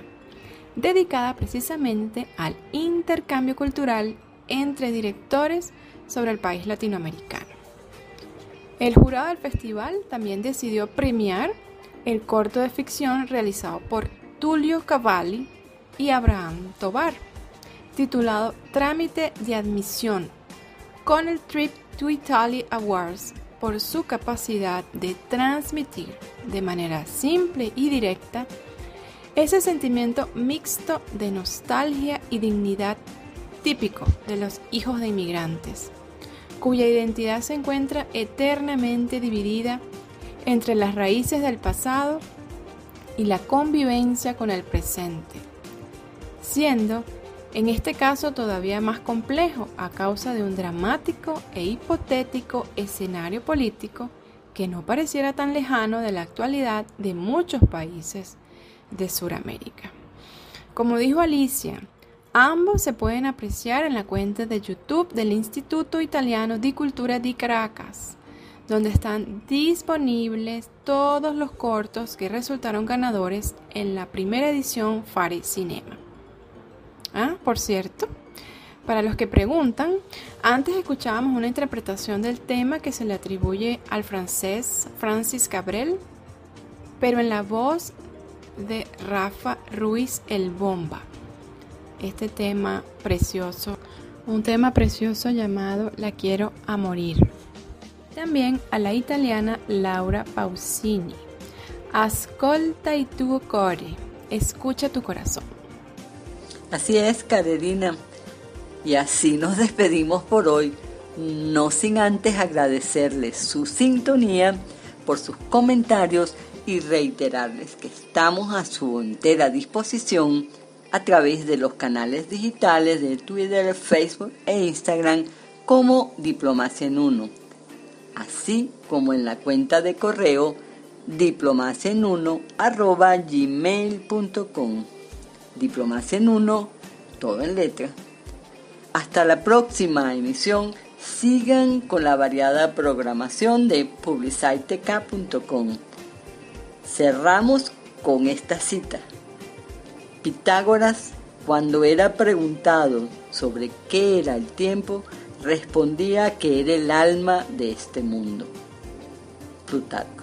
dedicada precisamente al intercambio cultural entre directores sobre el país latinoamericano. El jurado del festival también decidió premiar el corto de ficción realizado por Tulio Cavalli y Abraham Tobar, titulado Trámite de Admisión, con el Trip to Italy Awards por su capacidad de transmitir de manera simple y directa ese sentimiento mixto de nostalgia y dignidad típico de los hijos de inmigrantes cuya identidad se encuentra eternamente dividida entre las raíces del pasado y la convivencia con el presente, siendo en este caso todavía más complejo a causa de un dramático e hipotético escenario político que no pareciera tan lejano de la actualidad de muchos países de Sudamérica. Como dijo Alicia, Ambos se pueden apreciar en la cuenta de YouTube del Instituto Italiano di Cultura di Caracas, donde están disponibles todos los cortos que resultaron ganadores en la primera edición Fari Cinema. Ah, por cierto, para los que preguntan, antes escuchábamos una interpretación del tema que se le atribuye al francés Francis Cabrel, pero en la voz de Rafa Ruiz El Bomba este tema precioso, un tema precioso llamado La quiero a morir. También a la italiana Laura Pausini. Ascolta y tu core, escucha tu corazón. Así es, Carolina. Y así nos despedimos por hoy, no sin antes agradecerles su sintonía por sus comentarios y reiterarles que estamos a su entera disposición a través de los canales digitales de Twitter, Facebook e Instagram como Diplomacia en Uno, así como en la cuenta de correo diplomacia en uno arroba gmail.com. Diplomacia en uno, todo en letra. Hasta la próxima emisión. Sigan con la variada programación de publiciteca.com. Cerramos con esta cita. Pitágoras, cuando era preguntado sobre qué era el tiempo, respondía que era el alma de este mundo. Plutarco.